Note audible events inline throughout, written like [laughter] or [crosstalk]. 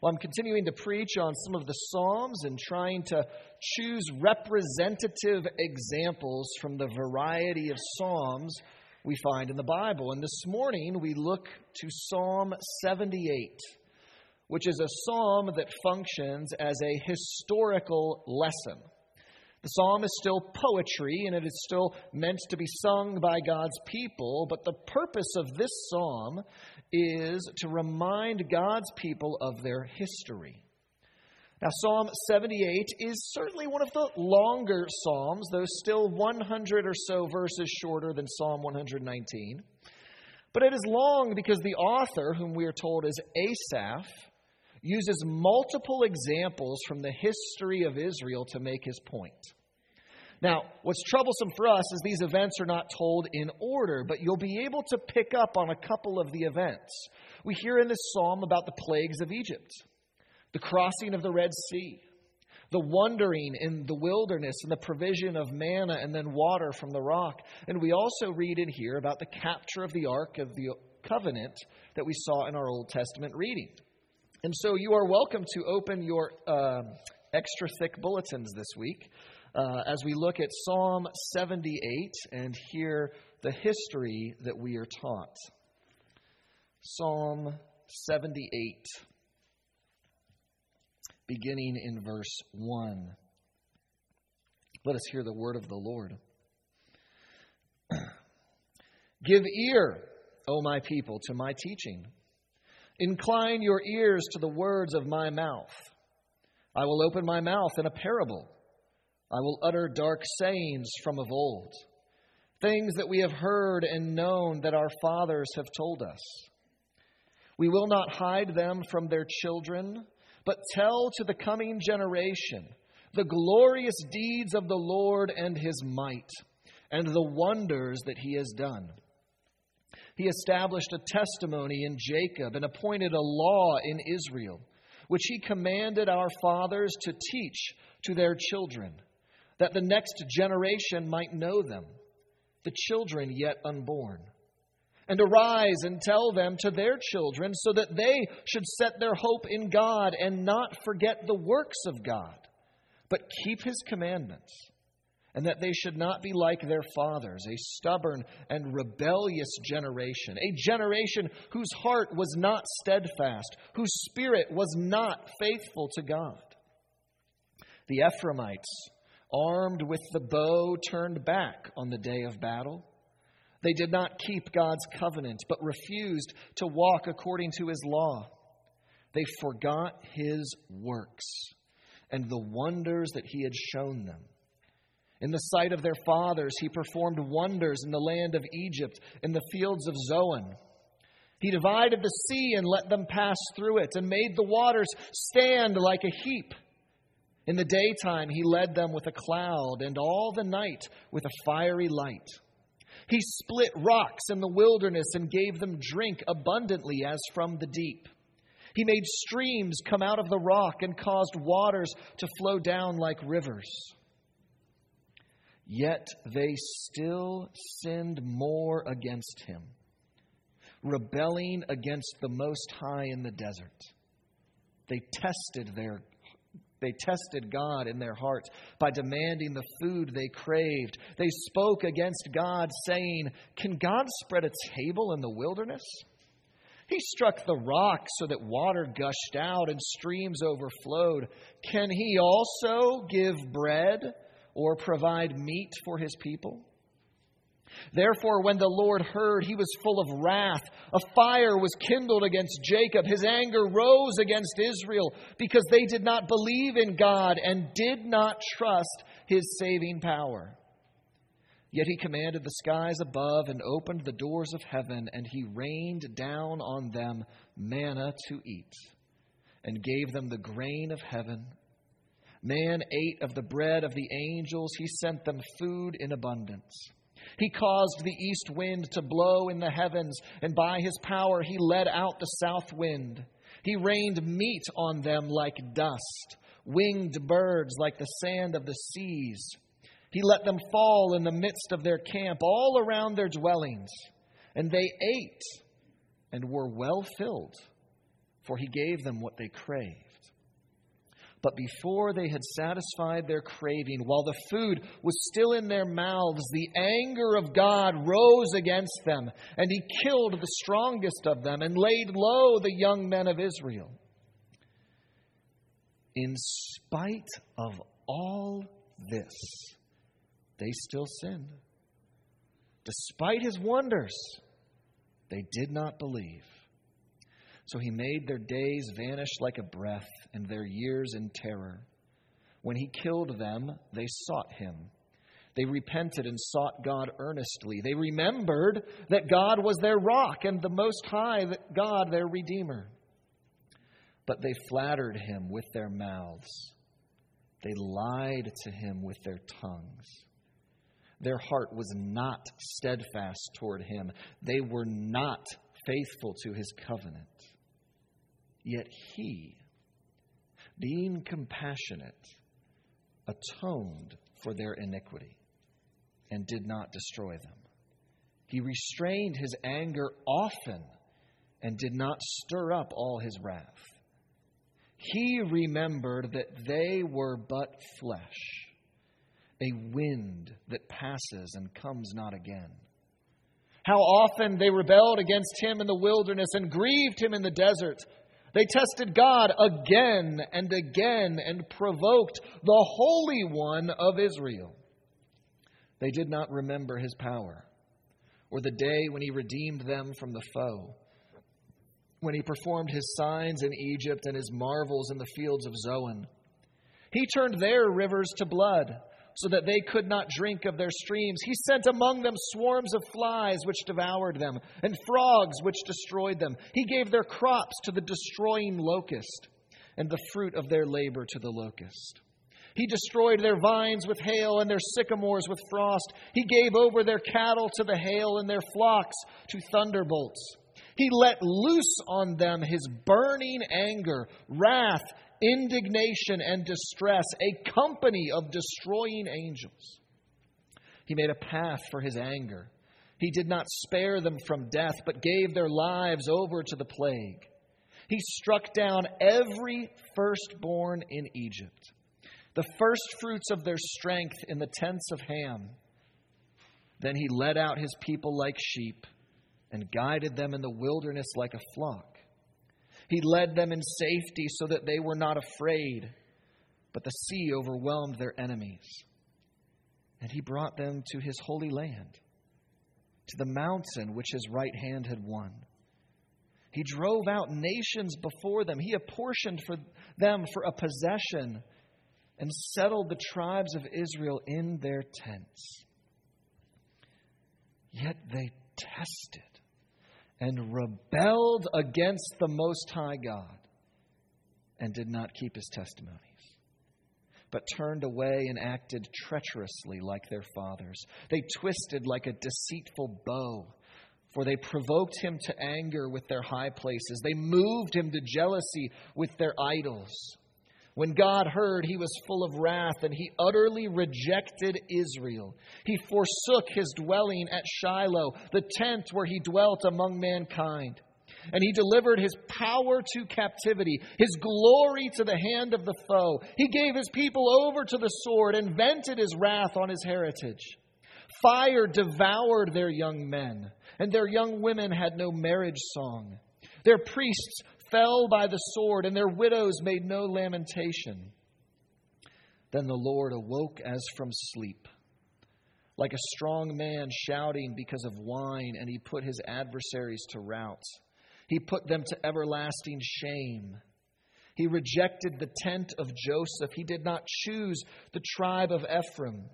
Well, I'm continuing to preach on some of the Psalms and trying to choose representative examples from the variety of Psalms we find in the Bible. And this morning we look to Psalm 78, which is a psalm that functions as a historical lesson. The psalm is still poetry and it is still meant to be sung by God's people, but the purpose of this psalm is to remind God's people of their history. Now, Psalm 78 is certainly one of the longer Psalms, though still 100 or so verses shorter than Psalm 119. But it is long because the author, whom we are told is Asaph, uses multiple examples from the history of Israel to make his point. Now, what's troublesome for us is these events are not told in order, but you'll be able to pick up on a couple of the events. We hear in this psalm about the plagues of Egypt, the crossing of the Red Sea, the wandering in the wilderness and the provision of manna and then water from the rock. And we also read in here about the capture of the Ark of the Covenant that we saw in our Old Testament reading. And so you are welcome to open your uh, extra thick bulletins this week uh, as we look at Psalm 78 and hear the history that we are taught. Psalm 78, beginning in verse 1. Let us hear the word of the Lord. [clears throat] Give ear, O my people, to my teaching. Incline your ears to the words of my mouth. I will open my mouth in a parable. I will utter dark sayings from of old, things that we have heard and known that our fathers have told us. We will not hide them from their children, but tell to the coming generation the glorious deeds of the Lord and his might, and the wonders that he has done. He established a testimony in Jacob and appointed a law in Israel, which he commanded our fathers to teach to their children, that the next generation might know them, the children yet unborn. And arise and tell them to their children, so that they should set their hope in God and not forget the works of God, but keep his commandments and that they should not be like their fathers, a stubborn and rebellious generation, a generation whose heart was not steadfast, whose spirit was not faithful to God. The Ephraimites, armed with the bow, turned back on the day of battle. They did not keep God's covenant, but refused to walk according to his law. They forgot his works and the wonders that he had shown them. In the sight of their fathers, he performed wonders in the land of Egypt, in the fields of Zoan. He divided the sea and let them pass through it, and made the waters stand like a heap. In the daytime, he led them with a cloud, and all the night with a fiery light. He split rocks in the wilderness and gave them drink abundantly as from the deep. He made streams come out of the rock and caused waters to flow down like rivers. Yet they still sinned more against him, rebelling against the Most High in the desert. They tested their they tested God in their hearts by demanding the food they craved. They spoke against God, saying, Can God spread a table in the wilderness? He struck the rock so that water gushed out and streams overflowed. Can He also give bread or provide meat for his people? Therefore, when the Lord heard, he was full of wrath. A fire was kindled against Jacob. His anger rose against Israel because they did not believe in God and did not trust his saving power. Yet he commanded the skies above and opened the doors of heaven, and he rained down on them manna to eat, and gave them the grain of heaven Man ate of the bread of the angels, he sent them food in abundance. He caused the east wind to blow in the heavens, and by his power he led out the south wind. He rained meat on them like dust, winged birds like the sand of the seas. He let them fall in the midst of their camp, all around their dwellings. And they ate and were well filled. for he gave them what they craved. But before they had satisfied their craving, while the food was still in their mouths, the anger of God rose against them, and he killed the strongest of them and laid low the young men of Israel. In spite of all this, they still sinned. Despite his wonders, they did not believe. So he made their days vanish like a breath, and their years in terror. When he killed them, they sought him. They repented and sought God earnestly. They remembered that God was their rock and the Most High God their Redeemer. But they flattered him with their mouths, they lied to him with their tongues. Their heart was not steadfast toward him, they were not faithful to his covenant. Yet he, being compassionate, atoned for their iniquity and did not destroy them. He restrained his anger often and did not stir up all his wrath. He remembered that they were but flesh, a wind that passes and comes not again. How often they rebelled against him in the wilderness and grieved him in the desert. They tested God again and again and provoked the Holy One of Israel. They did not remember his power or the day when he redeemed them from the foe, when he performed his signs in Egypt and his marvels in the fields of Zoan. He turned their rivers to blood so that they could not drink of their streams. He sent among them swarms of flies which devoured them, and frogs which destroyed them. He gave their crops to the destroying locust, and the fruit of their labor to the locust. He destroyed their vines with hail and their sycamores with frost. He gave over their cattle to the hail and their flocks to thunderbolts. He let loose on them his burning anger, wrath, indignation and distress, a company of destroying angels. He made a path for his anger. He did not spare them from death, but gave their lives over to the plague. He struck down every firstborn in Egypt, the firstfruits of their strength in the tents of Ham. Then he led out his people like sheep and guided them in the wilderness like a flock. He led them in safety so that they were not afraid, but the sea overwhelmed their enemies. And he brought them to his holy land, to the mountain which his right hand had won. He drove out nations before them. He apportioned for them for a possession and settled the tribes of Israel in their tents. Yet they tested and rebelled against the Most High God and did not keep his testimonies, but turned away and acted treacherously like their fathers. They twisted like a deceitful bow, for they provoked him to anger with their high places. They moved him to jealousy with their idols. When God heard, he was full of wrath, and he utterly rejected Israel. He forsook his dwelling at Shiloh, the tent where he dwelt among mankind. And he delivered his power to captivity, his glory to the hand of the foe. He gave his people over to the sword and vented his wrath on his heritage. Fire devoured their young men, and their young women had no marriage song. Their priests fell by the sword, and their widows made no lamentation. Then the Lord awoke as from sleep, like a strong man shouting because of wine, and he put his adversaries to rout. He put them to everlasting shame. He rejected the tent of Joseph. He did not choose the tribe of Ephraim,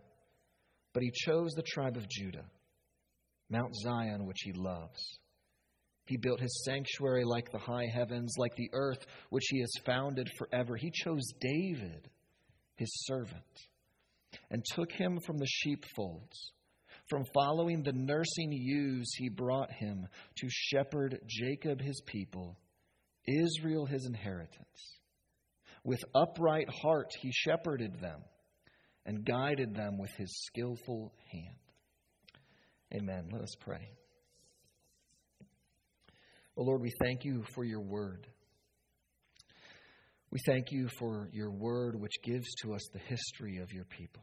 but he chose the tribe of Judah, Mount Zion, which he loves. He built his sanctuary like the high heavens, like the earth which he has founded forever. He chose David, his servant, and took him from the sheepfolds. From following the nursing ewes, he brought him to shepherd Jacob his people, Israel his inheritance. With upright heart, he shepherded them and guided them with his skillful hand. Amen. Let us pray. Oh Lord, we thank you for your word. We thank you for your word, which gives to us the history of your people.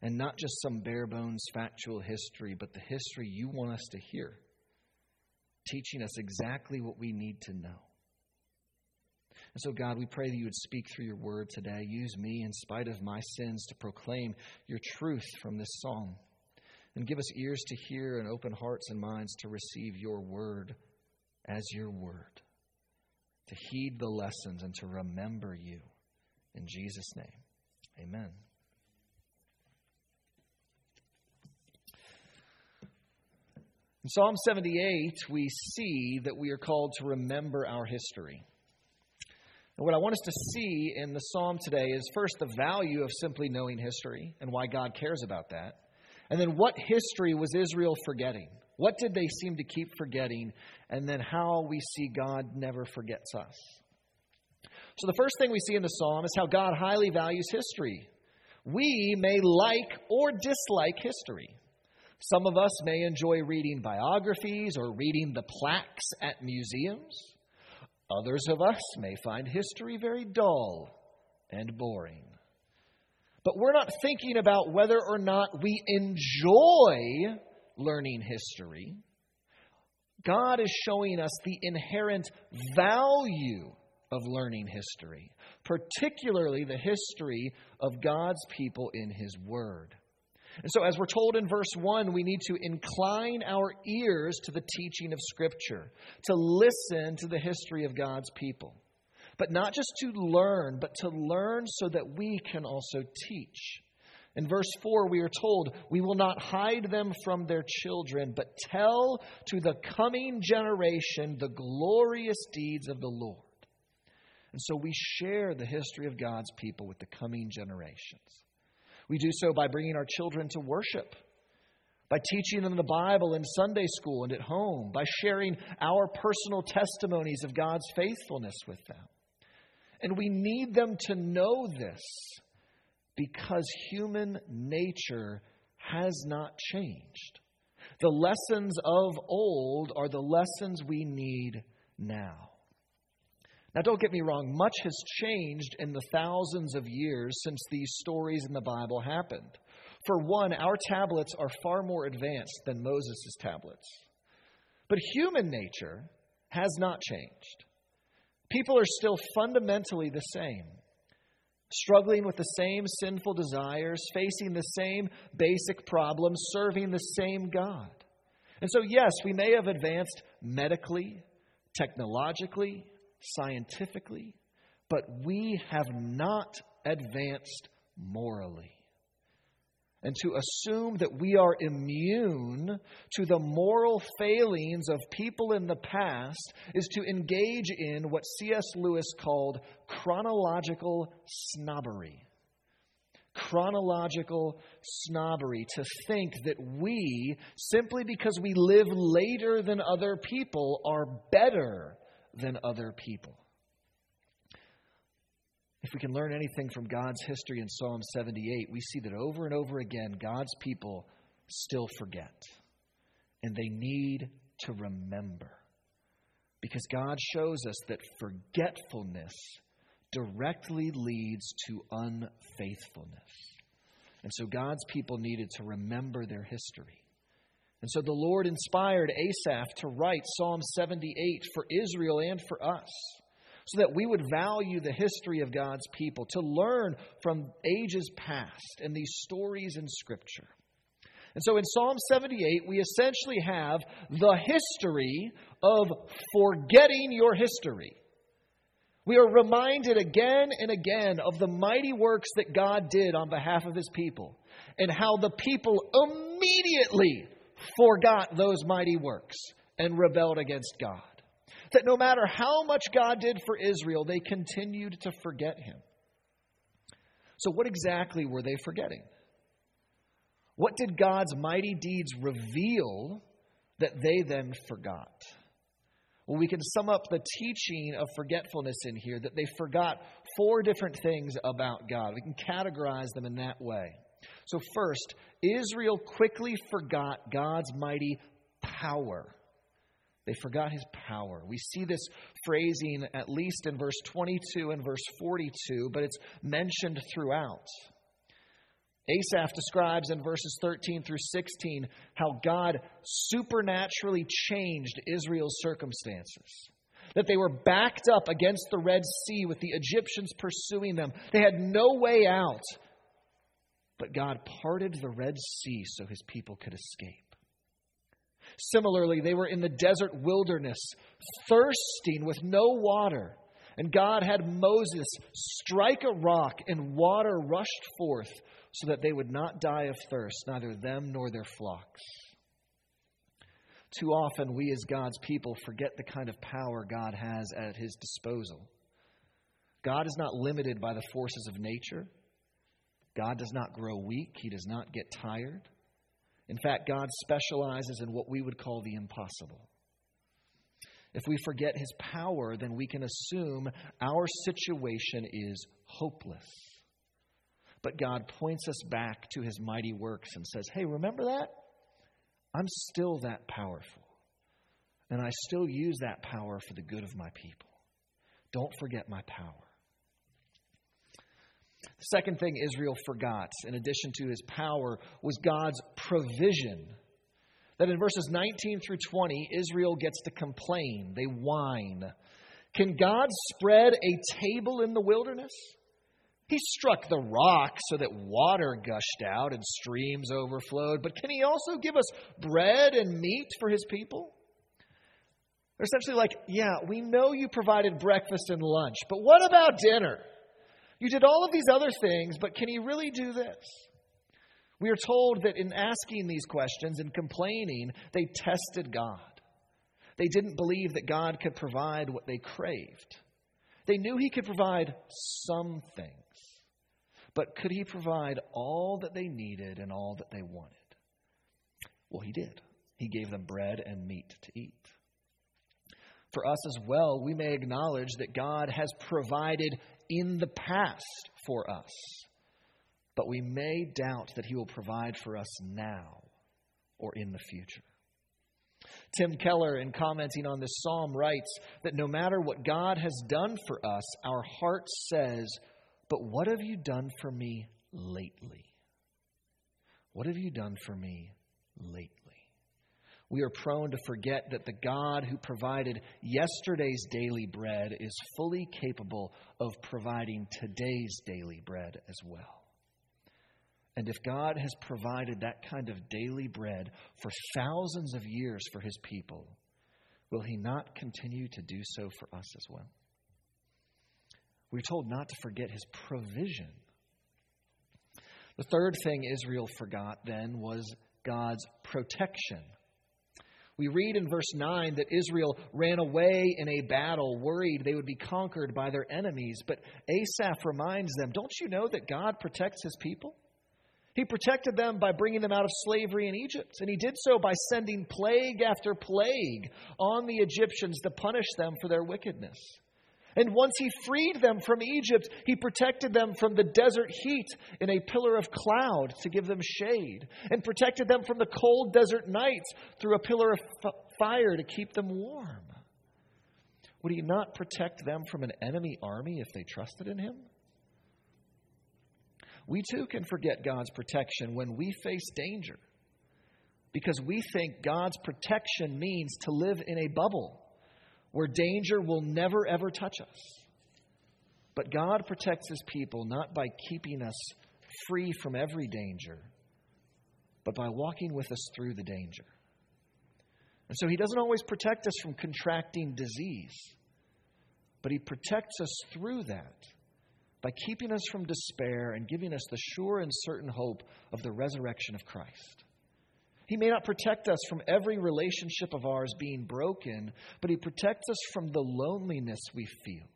And not just some bare bones factual history, but the history you want us to hear, teaching us exactly what we need to know. And so, God, we pray that you would speak through your word today. Use me, in spite of my sins, to proclaim your truth from this psalm. And give us ears to hear and open hearts and minds to receive your word as your word, to heed the lessons and to remember you. In Jesus' name, amen. In Psalm 78, we see that we are called to remember our history. And what I want us to see in the psalm today is first the value of simply knowing history and why God cares about that. And then what history was Israel forgetting? What did they seem to keep forgetting? And then how we see God never forgets us. So, the first thing we see in the psalm is how God highly values history. We may like or dislike history. Some of us may enjoy reading biographies or reading the plaques at museums. Others of us may find history very dull and boring. But we're not thinking about whether or not we enjoy learning history. God is showing us the inherent value of learning history, particularly the history of God's people in His Word. And so, as we're told in verse 1, we need to incline our ears to the teaching of Scripture, to listen to the history of God's people. But not just to learn, but to learn so that we can also teach. In verse 4, we are told, We will not hide them from their children, but tell to the coming generation the glorious deeds of the Lord. And so we share the history of God's people with the coming generations. We do so by bringing our children to worship, by teaching them the Bible in Sunday school and at home, by sharing our personal testimonies of God's faithfulness with them. And we need them to know this because human nature has not changed. The lessons of old are the lessons we need now. Now, don't get me wrong, much has changed in the thousands of years since these stories in the Bible happened. For one, our tablets are far more advanced than Moses' tablets. But human nature has not changed. People are still fundamentally the same, struggling with the same sinful desires, facing the same basic problems, serving the same God. And so, yes, we may have advanced medically, technologically, scientifically, but we have not advanced morally. And to assume that we are immune to the moral failings of people in the past is to engage in what C.S. Lewis called chronological snobbery chronological snobbery to think that we, simply because we live later than other people, are better than other people. If we can learn anything from God's history in Psalm 78, we see that over and over again, God's people still forget. And they need to remember. Because God shows us that forgetfulness directly leads to unfaithfulness. And so God's people needed to remember their history. And so the Lord inspired Asaph to write Psalm 78 for Israel and for us, so that we would value the history of God's people, to learn from ages past and these stories in Scripture. And so in Psalm 78, we essentially have the history of forgetting your history. We are reminded again and again of the mighty works that God did on behalf of his people and how the people immediately forgot those mighty works and rebelled against God. That no matter how much God did for Israel, they continued to forget him. So, what exactly were they forgetting? What did God's mighty deeds reveal that they then forgot? Well, we can sum up the teaching of forgetfulness in here that they forgot four different things about God. We can categorize them in that way. So, first, Israel quickly forgot God's mighty power. They forgot his power. We see this phrasing at least in verse 22 and verse 42, but it's mentioned throughout. Asaph describes in verses 13 through 16 how God supernaturally changed Israel's circumstances. That they were backed up against the Red Sea with the Egyptians pursuing them. They had no way out. But God parted the Red Sea so his people could escape. Similarly, they were in the desert wilderness, thirsting with no water. And God had Moses strike a rock, and water rushed forth so that they would not die of thirst, neither them nor their flocks. Too often, we as God's people forget the kind of power God has at his disposal. God is not limited by the forces of nature. God does not grow weak. He does not get tired. In fact, God specializes in what we would call the impossible. If we forget his power, then we can assume our situation is hopeless. But God points us back to his mighty works and says, Hey, remember that? I'm still that powerful. And I still use that power for the good of my people. Don't forget my power. Second thing Israel forgot, in addition to his power, was God's provision. That in verses 19 through 20, Israel gets to complain, they whine. Can God spread a table in the wilderness? He struck the rock so that water gushed out and streams overflowed, but can He also give us bread and meat for His people? They're essentially like, yeah, we know you provided breakfast and lunch, but what about dinner? You did all of these other things, but can He really do this? We are told that in asking these questions and complaining, they tested God. They didn't believe that God could provide what they craved. They knew He could provide some things. But could he provide all that they needed and all that they wanted? Well, he did. He gave them bread and meat to eat. For us as well, we may acknowledge that God has provided in the past for us, but we may doubt that he will provide for us now or in the future. Tim Keller, in commenting on this psalm, writes that no matter what God has done for us, our heart says, but what have you done for me lately? What have you done for me lately? We are prone to forget that the God who provided yesterday's daily bread is fully capable of providing today's daily bread as well. And if God has provided that kind of daily bread for thousands of years for his people, will he not continue to do so for us as well? We're told not to forget his provision. The third thing Israel forgot then was God's protection. We read in verse 9 that Israel ran away in a battle, worried they would be conquered by their enemies. But Asaph reminds them don't you know that God protects his people? He protected them by bringing them out of slavery in Egypt, and he did so by sending plague after plague on the Egyptians to punish them for their wickedness. And once he freed them from Egypt, he protected them from the desert heat in a pillar of cloud to give them shade, and protected them from the cold desert nights through a pillar of f- fire to keep them warm. Would he not protect them from an enemy army if they trusted in him? We too can forget God's protection when we face danger because we think God's protection means to live in a bubble where danger will never, ever touch us. But God protects his people not by keeping us free from every danger, but by walking with us through the danger. And so he doesn't always protect us from contracting disease, but he protects us through that by keeping us from despair and giving us the sure and certain hope of the resurrection of Christ. He may not protect us from every relationship of ours being broken, but He protects us from the loneliness we feel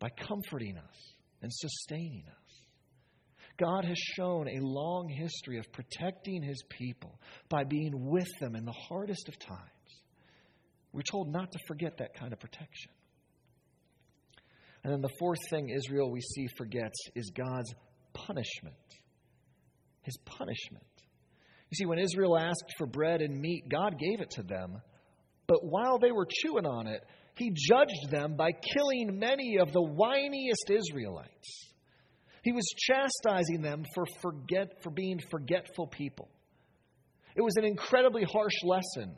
by comforting us and sustaining us. God has shown a long history of protecting His people by being with them in the hardest of times. We're told not to forget that kind of protection. And then the fourth thing Israel we see forgets is God's punishment. His punishment. You see, when Israel asked for bread and meat, God gave it to them, But while they were chewing on it, he judged them by killing many of the whiniest Israelites. He was chastising them for, forget, for being forgetful people. It was an incredibly harsh lesson,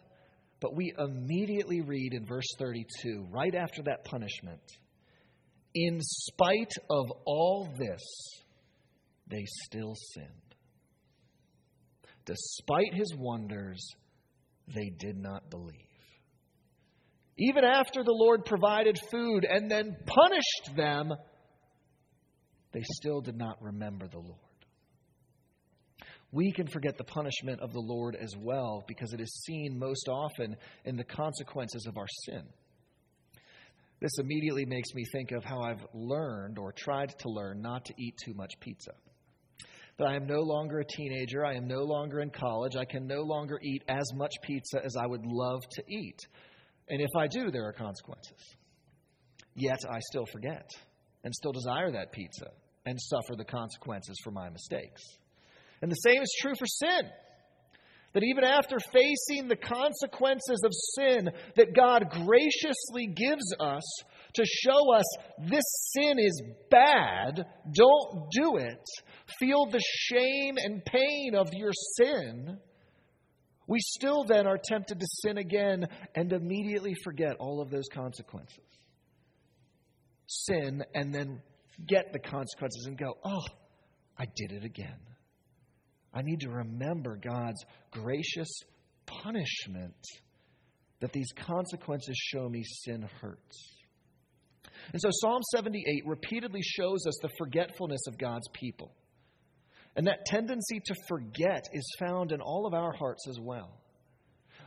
but we immediately read in verse 32, right after that punishment, in spite of all this, they still sinned. Despite his wonders, they did not believe. Even after the Lord provided food and then punished them, they still did not remember the Lord. We can forget the punishment of the Lord as well because it is seen most often in the consequences of our sin. This immediately makes me think of how I've learned or tried to learn not to eat too much pizza. That I am no longer a teenager, I am no longer in college, I can no longer eat as much pizza as I would love to eat. And if I do, there are consequences. Yet I still forget and still desire that pizza and suffer the consequences for my mistakes. And the same is true for sin. That even after facing the consequences of sin that God graciously gives us to show us this sin is bad, don't do it, feel the shame and pain of your sin, we still then are tempted to sin again and immediately forget all of those consequences. Sin and then get the consequences and go, oh, I did it again. I need to remember God's gracious punishment that these consequences show me sin hurts. And so Psalm 78 repeatedly shows us the forgetfulness of God's people. And that tendency to forget is found in all of our hearts as well.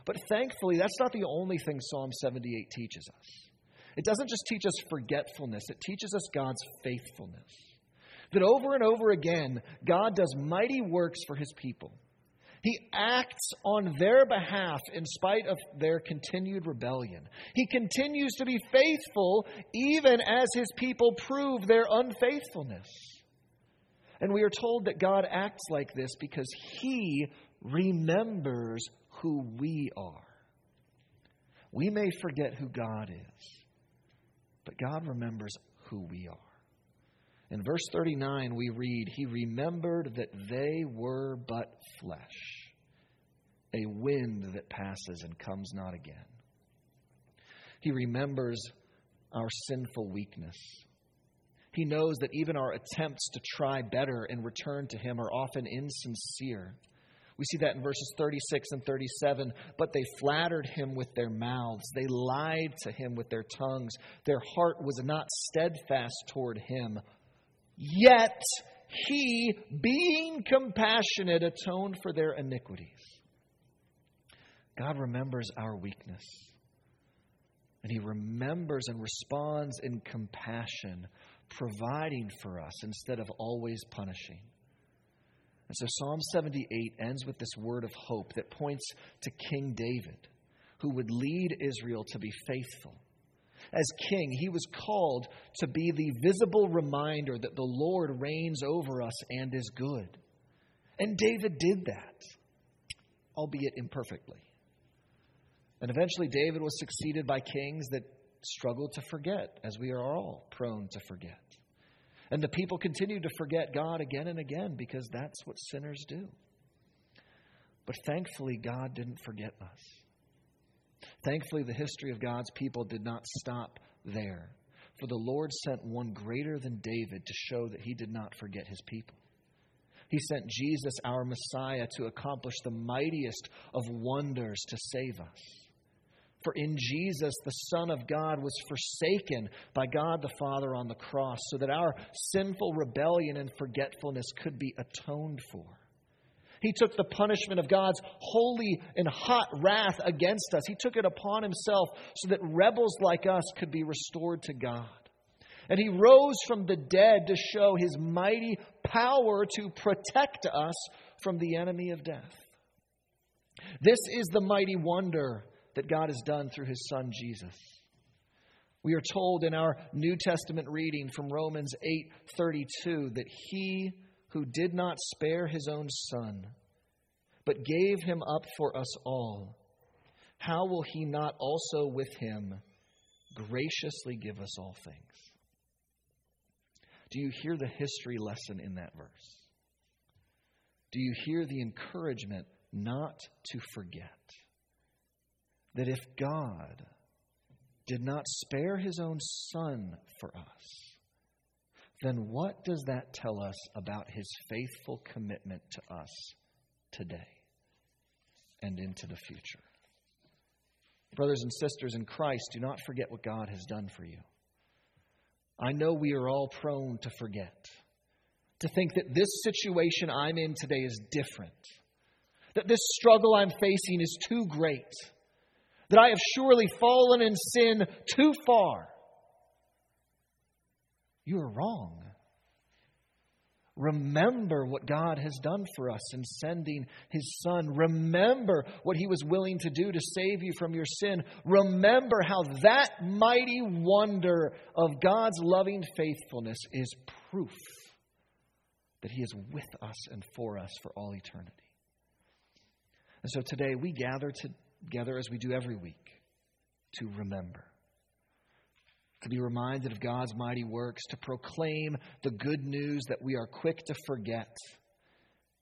But thankfully, that's not the only thing Psalm 78 teaches us. It doesn't just teach us forgetfulness, it teaches us God's faithfulness. That over and over again, God does mighty works for his people. He acts on their behalf in spite of their continued rebellion. He continues to be faithful even as his people prove their unfaithfulness. And we are told that God acts like this because he remembers who we are. We may forget who God is, but God remembers who we are. In verse 39, we read, He remembered that they were but flesh, a wind that passes and comes not again. He remembers our sinful weakness. He knows that even our attempts to try better and return to Him are often insincere. We see that in verses 36 and 37. But they flattered him with their mouths, they lied to him with their tongues. Their heart was not steadfast toward him. Yet he, being compassionate, atoned for their iniquities. God remembers our weakness. And he remembers and responds in compassion, providing for us instead of always punishing. And so Psalm 78 ends with this word of hope that points to King David, who would lead Israel to be faithful. As king, he was called to be the visible reminder that the Lord reigns over us and is good. And David did that, albeit imperfectly. And eventually, David was succeeded by kings that struggled to forget, as we are all prone to forget. And the people continued to forget God again and again because that's what sinners do. But thankfully, God didn't forget us. Thankfully, the history of God's people did not stop there. For the Lord sent one greater than David to show that he did not forget his people. He sent Jesus, our Messiah, to accomplish the mightiest of wonders to save us. For in Jesus, the Son of God was forsaken by God the Father on the cross so that our sinful rebellion and forgetfulness could be atoned for. He took the punishment of God's holy and hot wrath against us. He took it upon himself so that rebels like us could be restored to God. And he rose from the dead to show his mighty power to protect us from the enemy of death. This is the mighty wonder that God has done through his son Jesus. We are told in our New Testament reading from Romans 8:32 that he who did not spare his own son but gave him up for us all how will he not also with him graciously give us all things? Do you hear the history lesson in that verse? Do you hear the encouragement not to forget that if God did not spare his own son for us, then what does that tell us about his faithful commitment to us today and into the future? Brothers and sisters in Christ, do not forget what God has done for you. I know we are all prone to forget, to think that this situation I'm in today is different, that this struggle I'm facing is too great, that I have surely fallen in sin too far. You are wrong. Remember what God has done for us in sending His Son. Remember what He was willing to do to save you from your sin. Remember how that mighty wonder of God's loving faithfulness is proof that He is with us and for us for all eternity. And so today we gather together as we do every week to remember to be reminded of God's mighty works, to proclaim the good news that we are quick to forget.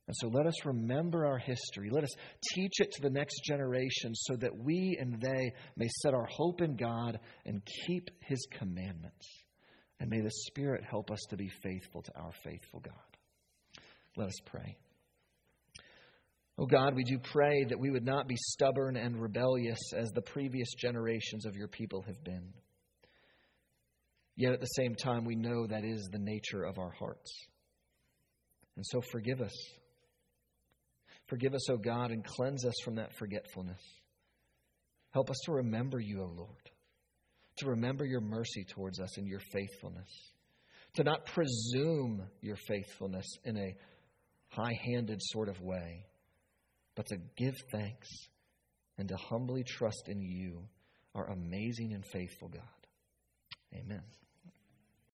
And so let us remember our history. Let us teach it to the next generation so that we and they may set our hope in God and keep His commandments. And may the Spirit help us to be faithful to our faithful God. Let us pray. Oh God, we do pray that we would not be stubborn and rebellious as the previous generations of your people have been. Yet at the same time, we know that is the nature of our hearts. And so forgive us. Forgive us, O God, and cleanse us from that forgetfulness. Help us to remember you, O Lord, to remember your mercy towards us and your faithfulness, to not presume your faithfulness in a high handed sort of way, but to give thanks and to humbly trust in you, our amazing and faithful God. Amen.